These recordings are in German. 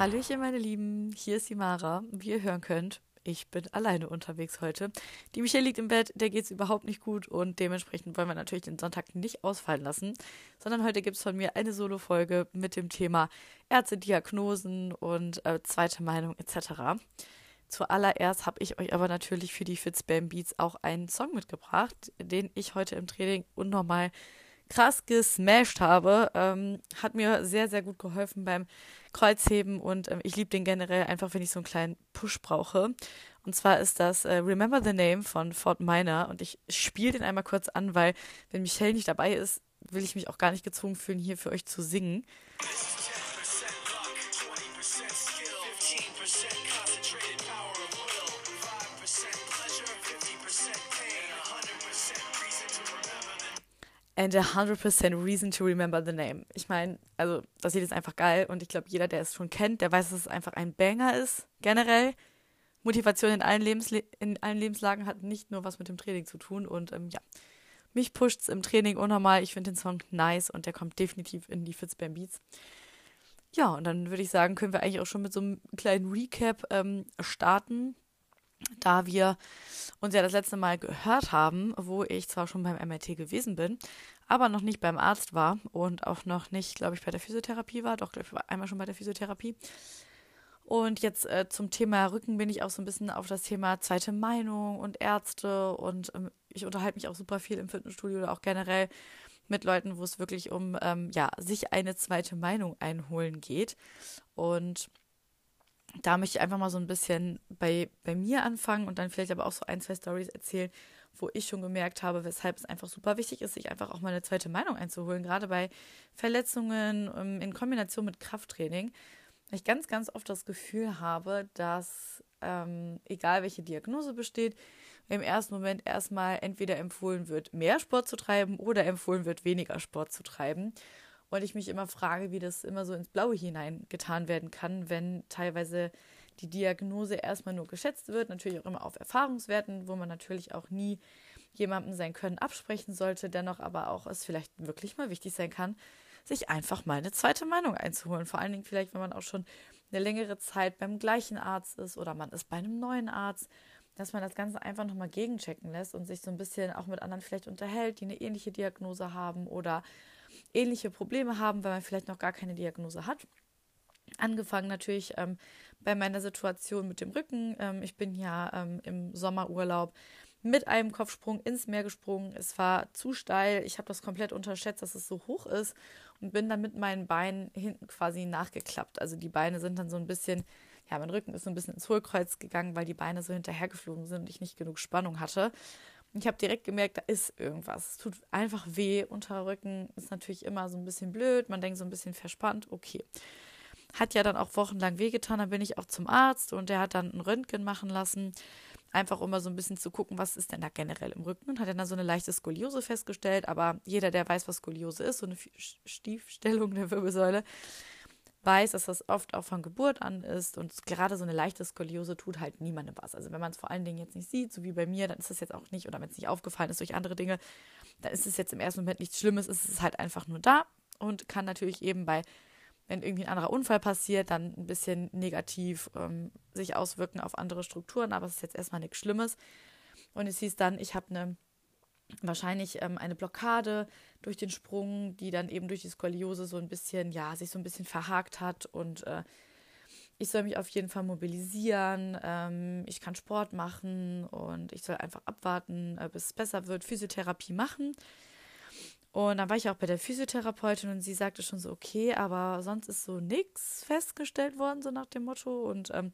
Hallöchen, meine Lieben, hier ist die Mara. Wie ihr hören könnt, ich bin alleine unterwegs heute. Die Michelle liegt im Bett, der geht es überhaupt nicht gut und dementsprechend wollen wir natürlich den Sonntag nicht ausfallen lassen, sondern heute gibt es von mir eine Solo-Folge mit dem Thema Ärzte, Diagnosen und äh, zweite Meinung etc. Zuallererst habe ich euch aber natürlich für die Fitzbam Beats auch einen Song mitgebracht, den ich heute im Training unnormal krass gesmashed habe. Ähm, hat mir sehr, sehr gut geholfen beim Kreuzheben und ähm, ich liebe den generell einfach, wenn ich so einen kleinen Push brauche. Und zwar ist das äh, Remember the Name von Fort Minor und ich spiele den einmal kurz an, weil wenn Michelle nicht dabei ist, will ich mich auch gar nicht gezwungen fühlen, hier für euch zu singen. And a 100% reason to remember the name. Ich meine, also das Lied ist einfach geil und ich glaube, jeder, der es schon kennt, der weiß, dass es einfach ein Banger ist, generell. Motivation in allen, Lebensle in allen Lebenslagen hat nicht nur was mit dem Training zu tun und ähm, ja, mich pusht es im Training unnormal. Ich finde den Song nice und der kommt definitiv in die Fitzbam Beats. Ja, und dann würde ich sagen, können wir eigentlich auch schon mit so einem kleinen Recap ähm, starten da wir uns ja das letzte Mal gehört haben, wo ich zwar schon beim MRT gewesen bin, aber noch nicht beim Arzt war und auch noch nicht, glaube ich, bei der Physiotherapie war. Doch, glaube ich, war einmal schon bei der Physiotherapie. Und jetzt äh, zum Thema Rücken bin ich auch so ein bisschen auf das Thema zweite Meinung und Ärzte und ähm, ich unterhalte mich auch super viel im Fitnessstudio oder auch generell mit Leuten, wo es wirklich um ähm, ja, sich eine zweite Meinung einholen geht. Und da möchte ich einfach mal so ein bisschen bei, bei mir anfangen und dann vielleicht aber auch so ein, zwei Stories erzählen, wo ich schon gemerkt habe, weshalb es einfach super wichtig ist, sich einfach auch mal eine zweite Meinung einzuholen, gerade bei Verletzungen ähm, in Kombination mit Krafttraining. Ich ganz, ganz oft das Gefühl habe, dass ähm, egal welche Diagnose besteht, im ersten Moment erstmal entweder empfohlen wird, mehr Sport zu treiben oder empfohlen wird, weniger Sport zu treiben. Und ich mich immer frage, wie das immer so ins Blaue hineingetan werden kann, wenn teilweise die Diagnose erstmal nur geschätzt wird, natürlich auch immer auf Erfahrungswerten, wo man natürlich auch nie jemandem sein Können absprechen sollte, dennoch aber auch es vielleicht wirklich mal wichtig sein kann, sich einfach mal eine zweite Meinung einzuholen. Vor allen Dingen vielleicht, wenn man auch schon eine längere Zeit beim gleichen Arzt ist oder man ist bei einem neuen Arzt, dass man das Ganze einfach nochmal gegenchecken lässt und sich so ein bisschen auch mit anderen vielleicht unterhält, die eine ähnliche Diagnose haben oder ähnliche Probleme haben, weil man vielleicht noch gar keine Diagnose hat. Angefangen natürlich ähm, bei meiner Situation mit dem Rücken. Ähm, ich bin ja ähm, im Sommerurlaub mit einem Kopfsprung ins Meer gesprungen. Es war zu steil. Ich habe das komplett unterschätzt, dass es so hoch ist und bin dann mit meinen Beinen hinten quasi nachgeklappt. Also die Beine sind dann so ein bisschen, ja, mein Rücken ist so ein bisschen ins Hohlkreuz gegangen, weil die Beine so hinterhergeflogen sind und ich nicht genug Spannung hatte. Ich habe direkt gemerkt, da ist irgendwas. Es tut einfach weh. Unterer Rücken ist natürlich immer so ein bisschen blöd. Man denkt so ein bisschen verspannt. Okay. Hat ja dann auch wochenlang wehgetan. Dann bin ich auch zum Arzt und der hat dann ein Röntgen machen lassen. Einfach um mal so ein bisschen zu gucken, was ist denn da generell im Rücken. Und hat dann so eine leichte Skoliose festgestellt. Aber jeder, der weiß, was Skoliose ist, so eine Stiefstellung der Wirbelsäule, weiß, dass das oft auch von Geburt an ist und gerade so eine leichte Skoliose tut halt niemandem was. Also wenn man es vor allen Dingen jetzt nicht sieht, so wie bei mir, dann ist das jetzt auch nicht, oder wenn es nicht aufgefallen ist durch andere Dinge, dann ist es jetzt im ersten Moment nichts Schlimmes, es ist halt einfach nur da und kann natürlich eben bei, wenn irgendwie ein anderer Unfall passiert, dann ein bisschen negativ ähm, sich auswirken auf andere Strukturen, aber es ist jetzt erstmal nichts Schlimmes. Und es hieß dann, ich habe eine wahrscheinlich ähm, eine Blockade durch den Sprung, die dann eben durch die Skoliose so ein bisschen, ja, sich so ein bisschen verhakt hat und äh, ich soll mich auf jeden Fall mobilisieren, ähm, ich kann Sport machen und ich soll einfach abwarten, äh, bis es besser wird, Physiotherapie machen. Und dann war ich auch bei der Physiotherapeutin und sie sagte schon so, okay, aber sonst ist so nichts festgestellt worden, so nach dem Motto. Und ähm,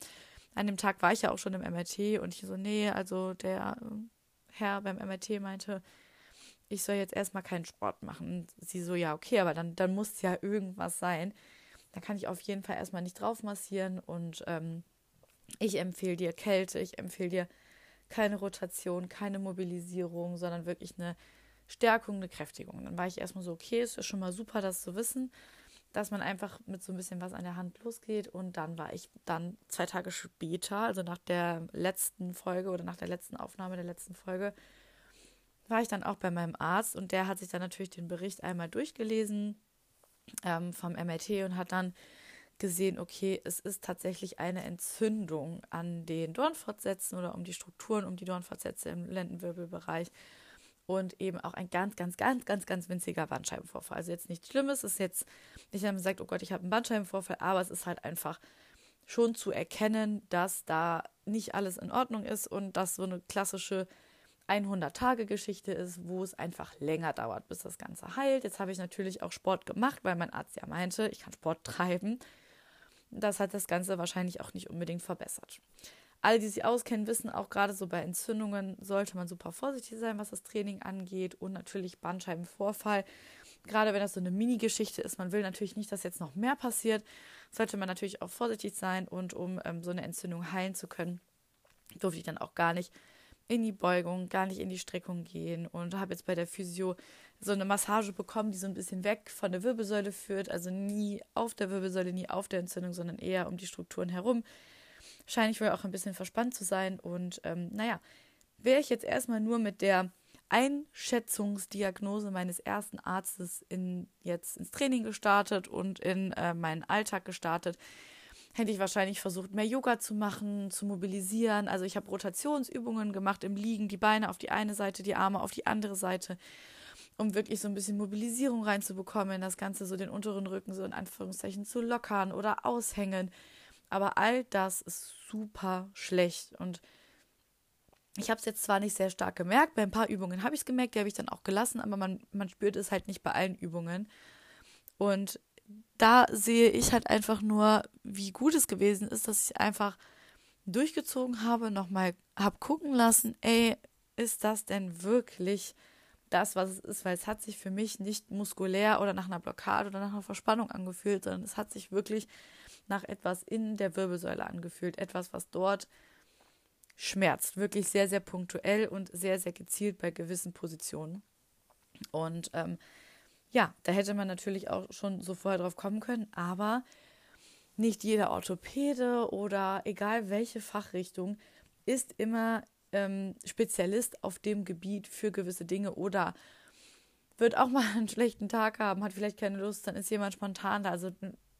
an dem Tag war ich ja auch schon im MRT und ich so, nee, also der Herr beim MRT meinte, ich soll jetzt erstmal keinen Sport machen. Und sie so, ja, okay, aber dann, dann muss ja irgendwas sein. Dann kann ich auf jeden Fall erstmal nicht drauf massieren und ähm, ich empfehle dir Kälte, ich empfehle dir keine Rotation, keine Mobilisierung, sondern wirklich eine Stärkung, eine Kräftigung. Dann war ich erstmal so, okay, es ist schon mal super, das zu wissen, dass man einfach mit so ein bisschen was an der Hand losgeht. Und dann war ich dann zwei Tage später, also nach der letzten Folge oder nach der letzten Aufnahme der letzten Folge, war ich dann auch bei meinem Arzt und der hat sich dann natürlich den Bericht einmal durchgelesen ähm, vom MRT und hat dann gesehen, okay, es ist tatsächlich eine Entzündung an den Dornfortsätzen oder um die Strukturen, um die Dornfortsätze im Lendenwirbelbereich und eben auch ein ganz, ganz, ganz, ganz, ganz winziger Bandscheibenvorfall. Also jetzt nichts Schlimmes, es ist jetzt nicht, dass man sagt, oh Gott, ich habe einen Bandscheibenvorfall, aber es ist halt einfach schon zu erkennen, dass da nicht alles in Ordnung ist und dass so eine klassische 100-Tage-Geschichte ist, wo es einfach länger dauert, bis das Ganze heilt. Jetzt habe ich natürlich auch Sport gemacht, weil mein Arzt ja meinte, ich kann Sport treiben. Das hat das Ganze wahrscheinlich auch nicht unbedingt verbessert. Alle, die sich auskennen, wissen auch gerade so bei Entzündungen sollte man super vorsichtig sein, was das Training angeht und natürlich Bandscheibenvorfall. Gerade wenn das so eine Mini-Geschichte ist, man will natürlich nicht, dass jetzt noch mehr passiert, sollte man natürlich auch vorsichtig sein und um ähm, so eine Entzündung heilen zu können, durfte ich dann auch gar nicht in die Beugung, gar nicht in die Streckung gehen und habe jetzt bei der Physio so eine Massage bekommen, die so ein bisschen weg von der Wirbelsäule führt, also nie auf der Wirbelsäule, nie auf der Entzündung, sondern eher um die Strukturen herum. Scheine ich wohl auch ein bisschen verspannt zu sein und ähm, naja, wäre ich jetzt erstmal nur mit der Einschätzungsdiagnose meines ersten Arztes in, jetzt ins Training gestartet und in äh, meinen Alltag gestartet, hätte ich wahrscheinlich versucht, mehr Yoga zu machen, zu mobilisieren. Also ich habe Rotationsübungen gemacht im Liegen, die Beine auf die eine Seite, die Arme auf die andere Seite, um wirklich so ein bisschen Mobilisierung reinzubekommen, das Ganze so den unteren Rücken so in Anführungszeichen zu lockern oder aushängen. Aber all das ist super schlecht und ich habe es jetzt zwar nicht sehr stark gemerkt, bei ein paar Übungen habe ich es gemerkt, die habe ich dann auch gelassen, aber man, man spürt es halt nicht bei allen Übungen. Und da sehe ich halt einfach nur, wie gut es gewesen ist, dass ich einfach durchgezogen habe, nochmal habe gucken lassen, ey, ist das denn wirklich das, was es ist? Weil es hat sich für mich nicht muskulär oder nach einer Blockade oder nach einer Verspannung angefühlt, sondern es hat sich wirklich nach etwas in der Wirbelsäule angefühlt. Etwas, was dort schmerzt. Wirklich sehr, sehr punktuell und sehr, sehr gezielt bei gewissen Positionen. Und ähm, ja, da hätte man natürlich auch schon so vorher drauf kommen können, aber nicht jeder Orthopäde oder egal welche Fachrichtung ist immer ähm, Spezialist auf dem Gebiet für gewisse Dinge oder wird auch mal einen schlechten Tag haben, hat vielleicht keine Lust, dann ist jemand spontan da. Also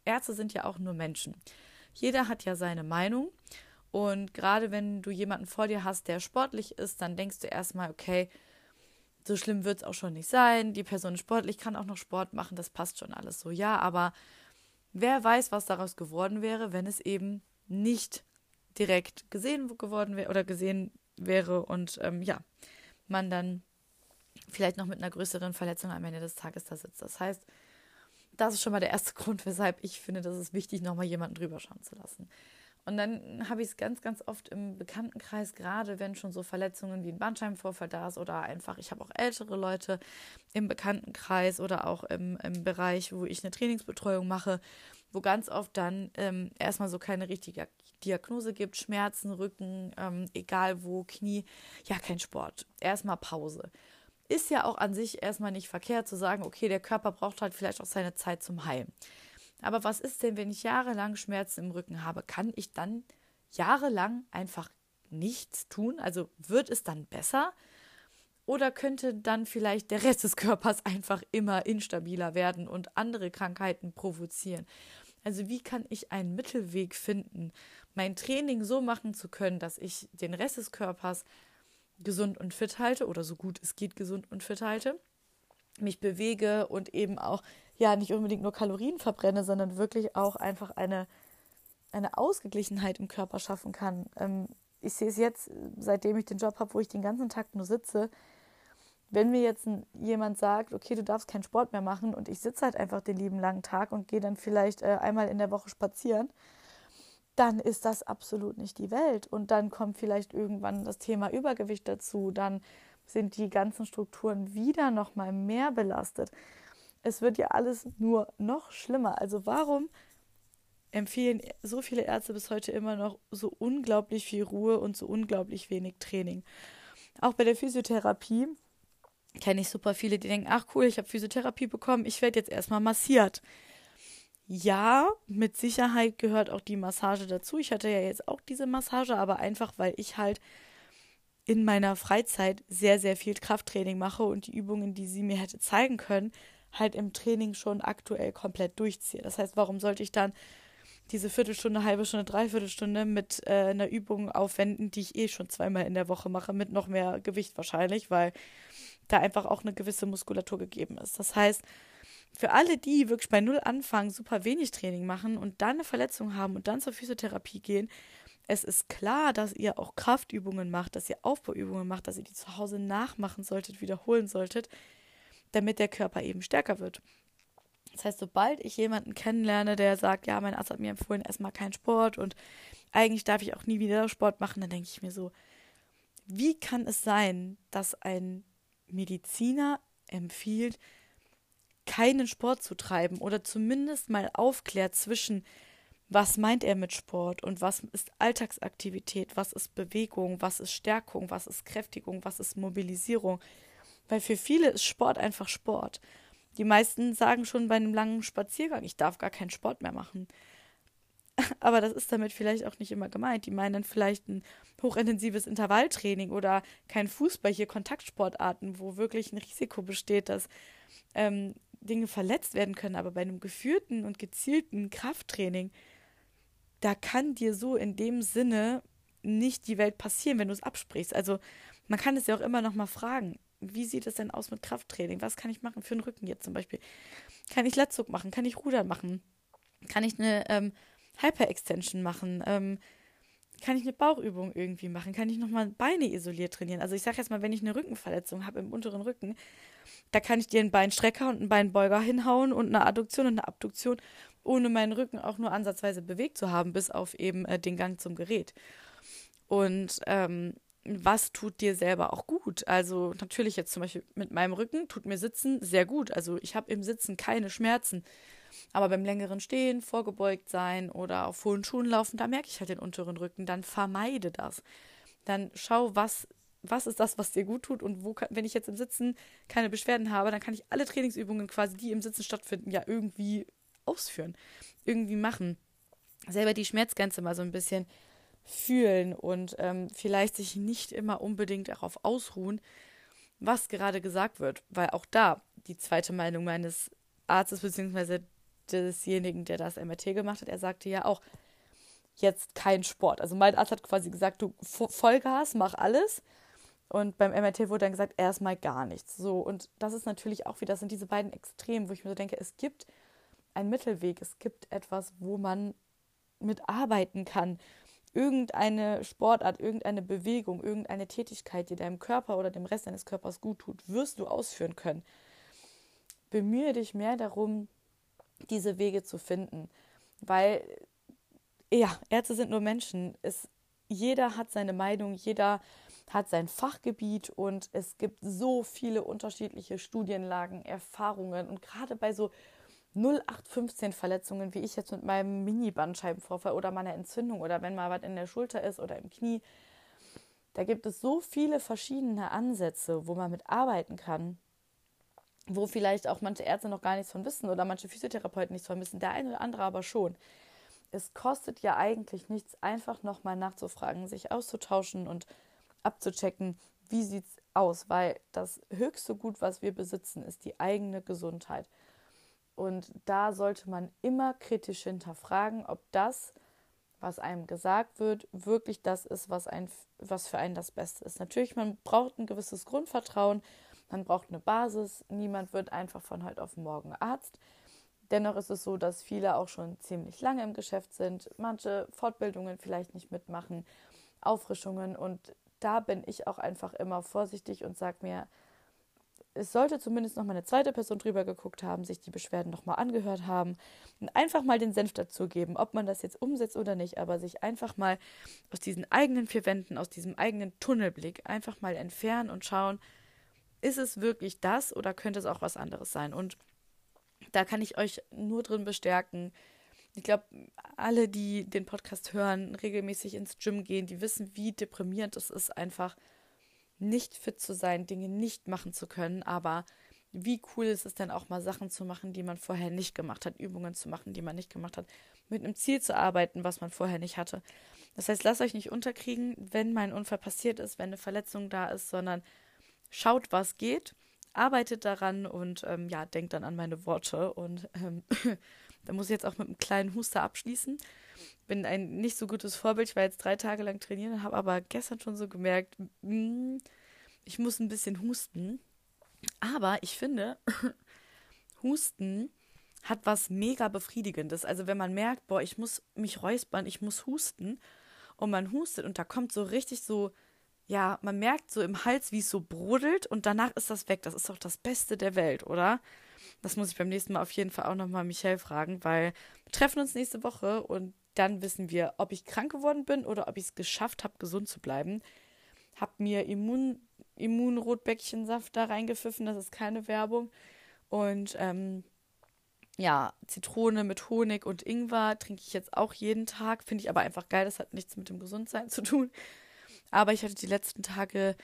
Ärzte sind ja auch nur Menschen. Jeder hat ja seine Meinung. Und gerade wenn du jemanden vor dir hast, der sportlich ist, dann denkst du erstmal, okay, so schlimm wird es auch schon nicht sein. Die Person ist sportlich, kann auch noch Sport machen, das passt schon alles so. Ja, aber wer weiß, was daraus geworden wäre, wenn es eben nicht direkt gesehen geworden wäre oder gesehen wäre und ähm, ja, man dann vielleicht noch mit einer größeren Verletzung am Ende des Tages da sitzt. Das heißt, das ist schon mal der erste Grund, weshalb ich finde, dass es wichtig, nochmal jemanden drüber schauen zu lassen. Und dann habe ich es ganz, ganz oft im Bekanntenkreis, gerade wenn schon so Verletzungen wie ein Bandscheibenvorfall da ist oder einfach, ich habe auch ältere Leute im Bekanntenkreis oder auch im, im Bereich, wo ich eine Trainingsbetreuung mache, wo ganz oft dann ähm, erstmal so keine richtige Diagnose gibt, Schmerzen, Rücken, ähm, egal wo, Knie, ja, kein Sport, erstmal Pause. Ist ja auch an sich erstmal nicht verkehrt zu sagen, okay, der Körper braucht halt vielleicht auch seine Zeit zum Heilen. Aber was ist denn, wenn ich jahrelang Schmerzen im Rücken habe? Kann ich dann jahrelang einfach nichts tun? Also wird es dann besser? Oder könnte dann vielleicht der Rest des Körpers einfach immer instabiler werden und andere Krankheiten provozieren? Also wie kann ich einen Mittelweg finden, mein Training so machen zu können, dass ich den Rest des Körpers gesund und fit halte oder so gut es geht gesund und fit halte, mich bewege und eben auch ja nicht unbedingt nur Kalorien verbrenne, sondern wirklich auch einfach eine, eine Ausgeglichenheit im Körper schaffen kann. Ähm, ich sehe es jetzt, seitdem ich den Job habe, wo ich den ganzen Tag nur sitze. Wenn mir jetzt jemand sagt, okay, du darfst keinen Sport mehr machen und ich sitze halt einfach den lieben langen Tag und gehe dann vielleicht äh, einmal in der Woche spazieren, dann ist das absolut nicht die Welt. Und dann kommt vielleicht irgendwann das Thema Übergewicht dazu. Dann sind die ganzen Strukturen wieder noch mal mehr belastet es wird ja alles nur noch schlimmer. Also warum empfehlen so viele Ärzte bis heute immer noch so unglaublich viel Ruhe und so unglaublich wenig Training? Auch bei der Physiotherapie kenne ich super viele, die denken, ach cool, ich habe Physiotherapie bekommen, ich werde jetzt erstmal massiert. Ja, mit Sicherheit gehört auch die Massage dazu. Ich hatte ja jetzt auch diese Massage, aber einfach, weil ich halt in meiner Freizeit sehr, sehr viel Krafttraining mache und die Übungen, die sie mir hätte zeigen können, halt im Training schon aktuell komplett durchziehe. Das heißt, warum sollte ich dann diese Viertelstunde, halbe Stunde, Dreiviertelstunde mit äh, einer Übung aufwenden, die ich eh schon zweimal in der Woche mache, mit noch mehr Gewicht wahrscheinlich, weil da einfach auch eine gewisse Muskulatur gegeben ist. Das heißt, für alle, die wirklich bei Null anfangen, super wenig Training machen und dann eine Verletzung haben und dann zur Physiotherapie gehen, es ist klar, dass ihr auch Kraftübungen macht, dass ihr Aufbauübungen macht, dass ihr die zu Hause nachmachen solltet, wiederholen solltet, damit der Körper eben stärker wird. Das heißt, sobald ich jemanden kennenlerne, der sagt, ja, mein Arzt hat mir empfohlen, erstmal keinen Sport und eigentlich darf ich auch nie wieder Sport machen, dann denke ich mir so, wie kann es sein, dass ein Mediziner empfiehlt, keinen Sport zu treiben oder zumindest mal aufklärt zwischen, was meint er mit Sport und was ist Alltagsaktivität, was ist Bewegung, was ist Stärkung, was ist Kräftigung, was ist Mobilisierung. Weil für viele ist Sport einfach Sport. Die meisten sagen schon bei einem langen Spaziergang, ich darf gar keinen Sport mehr machen. Aber das ist damit vielleicht auch nicht immer gemeint. Die meinen vielleicht ein hochintensives Intervalltraining oder kein Fußball, hier Kontaktsportarten, wo wirklich ein Risiko besteht, dass ähm, Dinge verletzt werden können. Aber bei einem geführten und gezielten Krafttraining, da kann dir so in dem Sinne nicht die Welt passieren, wenn du es absprichst. Also man kann es ja auch immer noch mal fragen wie sieht es denn aus mit Krafttraining? Was kann ich machen für den Rücken jetzt zum Beispiel? Kann ich Latzug machen? Kann ich Rudern machen? Kann ich eine ähm, Hyper-Extension machen? Ähm, kann ich eine Bauchübung irgendwie machen? Kann ich nochmal Beine isoliert trainieren? Also ich sage jetzt mal, wenn ich eine Rückenverletzung habe im unteren Rücken, da kann ich dir einen Beinstrecker und einen Beinbeuger hinhauen und eine Adduktion und eine Abduktion, ohne meinen Rücken auch nur ansatzweise bewegt zu haben, bis auf eben äh, den Gang zum Gerät. Und ähm, was tut dir selber auch gut? Also natürlich jetzt zum Beispiel mit meinem Rücken tut mir Sitzen sehr gut. Also ich habe im Sitzen keine Schmerzen. Aber beim längeren Stehen, vorgebeugt sein oder auf hohen Schuhen laufen, da merke ich halt den unteren Rücken. Dann vermeide das. Dann schau, was, was ist das, was dir gut tut und wo kann, wenn ich jetzt im Sitzen keine Beschwerden habe, dann kann ich alle Trainingsübungen quasi, die im Sitzen stattfinden, ja irgendwie ausführen, irgendwie machen. Selber die Schmerzgrenze mal so ein bisschen fühlen und ähm, vielleicht sich nicht immer unbedingt darauf ausruhen, was gerade gesagt wird. Weil auch da die zweite Meinung meines Arztes bzw. desjenigen, der das MRT gemacht hat, er sagte ja auch, jetzt kein Sport. Also mein Arzt hat quasi gesagt, du Vollgas, mach alles. Und beim MRT wurde dann gesagt, erstmal gar nichts. So, und das ist natürlich auch wieder, das sind diese beiden Extremen, wo ich mir so denke, es gibt einen Mittelweg, es gibt etwas, wo man mitarbeiten kann irgendeine Sportart, irgendeine Bewegung, irgendeine Tätigkeit, die deinem Körper oder dem Rest deines Körpers gut tut, wirst du ausführen können. Bemühe dich mehr darum, diese Wege zu finden, weil ja, Ärzte sind nur Menschen. Es, jeder hat seine Meinung, jeder hat sein Fachgebiet und es gibt so viele unterschiedliche Studienlagen, Erfahrungen und gerade bei so 0815 Verletzungen, wie ich jetzt mit meinem Mini-Bandscheibenvorfall oder meiner Entzündung oder wenn mal was in der Schulter ist oder im Knie. Da gibt es so viele verschiedene Ansätze, wo man mit arbeiten kann, wo vielleicht auch manche Ärzte noch gar nichts von wissen oder manche Physiotherapeuten nichts von wissen, der eine oder andere aber schon. Es kostet ja eigentlich nichts, einfach nochmal nachzufragen, sich auszutauschen und abzuchecken, wie sieht es aus, weil das höchste Gut, was wir besitzen, ist die eigene Gesundheit. Und da sollte man immer kritisch hinterfragen, ob das, was einem gesagt wird, wirklich das ist, was, ein, was für einen das Beste ist. Natürlich, man braucht ein gewisses Grundvertrauen, man braucht eine Basis. Niemand wird einfach von heute auf morgen Arzt. Dennoch ist es so, dass viele auch schon ziemlich lange im Geschäft sind, manche Fortbildungen vielleicht nicht mitmachen, Auffrischungen. Und da bin ich auch einfach immer vorsichtig und sage mir, es sollte zumindest noch mal eine zweite Person drüber geguckt haben, sich die Beschwerden noch mal angehört haben und einfach mal den Senf dazugeben, ob man das jetzt umsetzt oder nicht, aber sich einfach mal aus diesen eigenen vier Wänden, aus diesem eigenen Tunnelblick einfach mal entfernen und schauen, ist es wirklich das oder könnte es auch was anderes sein? Und da kann ich euch nur drin bestärken. Ich glaube, alle, die den Podcast hören, regelmäßig ins Gym gehen, die wissen, wie deprimierend es ist, einfach nicht fit zu sein, Dinge nicht machen zu können, aber wie cool ist es denn auch mal Sachen zu machen, die man vorher nicht gemacht hat, Übungen zu machen, die man nicht gemacht hat, mit einem Ziel zu arbeiten, was man vorher nicht hatte. Das heißt, lasst euch nicht unterkriegen, wenn mein Unfall passiert ist, wenn eine Verletzung da ist, sondern schaut, was geht, arbeitet daran und ähm, ja, denkt dann an meine Worte und ähm, Da muss ich jetzt auch mit einem kleinen Huster abschließen. Bin ein nicht so gutes Vorbild. Ich war jetzt drei Tage lang trainieren, habe aber gestern schon so gemerkt, mm, ich muss ein bisschen husten. Aber ich finde, Husten hat was mega Befriedigendes. Also wenn man merkt, boah, ich muss mich räuspern, ich muss husten und man hustet und da kommt so richtig so, ja, man merkt so im Hals, wie es so brodelt und danach ist das weg. Das ist doch das Beste der Welt, oder? Das muss ich beim nächsten Mal auf jeden Fall auch nochmal Michelle fragen, weil wir treffen uns nächste Woche und dann wissen wir, ob ich krank geworden bin oder ob ich es geschafft habe, gesund zu bleiben. Hab mir Immun, Immunrotbäckchensaft da reingepfiffen, das ist keine Werbung. Und ähm, ja, Zitrone mit Honig und Ingwer trinke ich jetzt auch jeden Tag. Finde ich aber einfach geil. Das hat nichts mit dem Gesundsein zu tun. Aber ich hatte die letzten Tage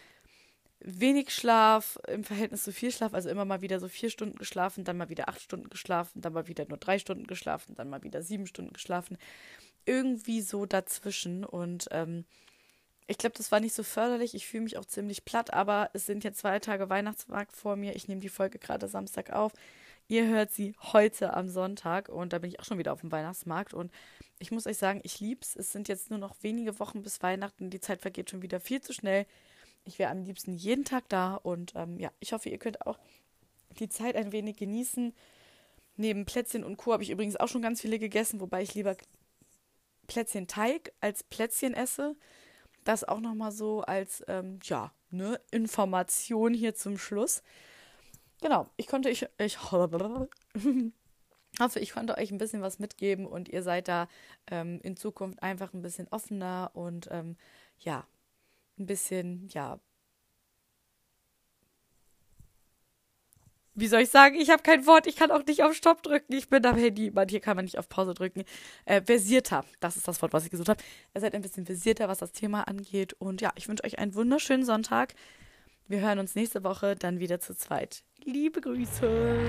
wenig Schlaf im Verhältnis zu viel Schlaf. Also immer mal wieder so vier Stunden geschlafen, dann mal wieder acht Stunden geschlafen, dann mal wieder nur drei Stunden geschlafen, dann mal wieder sieben Stunden geschlafen. Irgendwie so dazwischen. Und ähm, ich glaube, das war nicht so förderlich. Ich fühle mich auch ziemlich platt, aber es sind jetzt zwei Tage Weihnachtsmarkt vor mir. Ich nehme die Folge gerade Samstag auf. Ihr hört sie heute am Sonntag und da bin ich auch schon wieder auf dem Weihnachtsmarkt und ich muss euch sagen, ich lieb's. Es sind jetzt nur noch wenige Wochen bis Weihnachten. Die Zeit vergeht schon wieder viel zu schnell. Ich wäre am liebsten jeden Tag da und ähm, ja, ich hoffe, ihr könnt auch die Zeit ein wenig genießen. Neben Plätzchen und Co. habe ich übrigens auch schon ganz viele gegessen, wobei ich lieber Plätzchenteig als Plätzchen esse. Das auch nochmal so als, ähm, ja, ne, Information hier zum Schluss. Genau, ich konnte ich, ich hoffe, ich konnte euch ein bisschen was mitgeben und ihr seid da ähm, in Zukunft einfach ein bisschen offener und ähm, ja, ein bisschen, ja. Wie soll ich sagen? Ich habe kein Wort. Ich kann auch nicht auf Stopp drücken. Ich bin am Handy. Man, hier kann man nicht auf Pause drücken. Äh, versierter. Das ist das Wort, was ich gesucht habe. Ihr seid ein bisschen versierter, was das Thema angeht. Und ja, ich wünsche euch einen wunderschönen Sonntag. Wir hören uns nächste Woche dann wieder zu zweit. Liebe Grüße.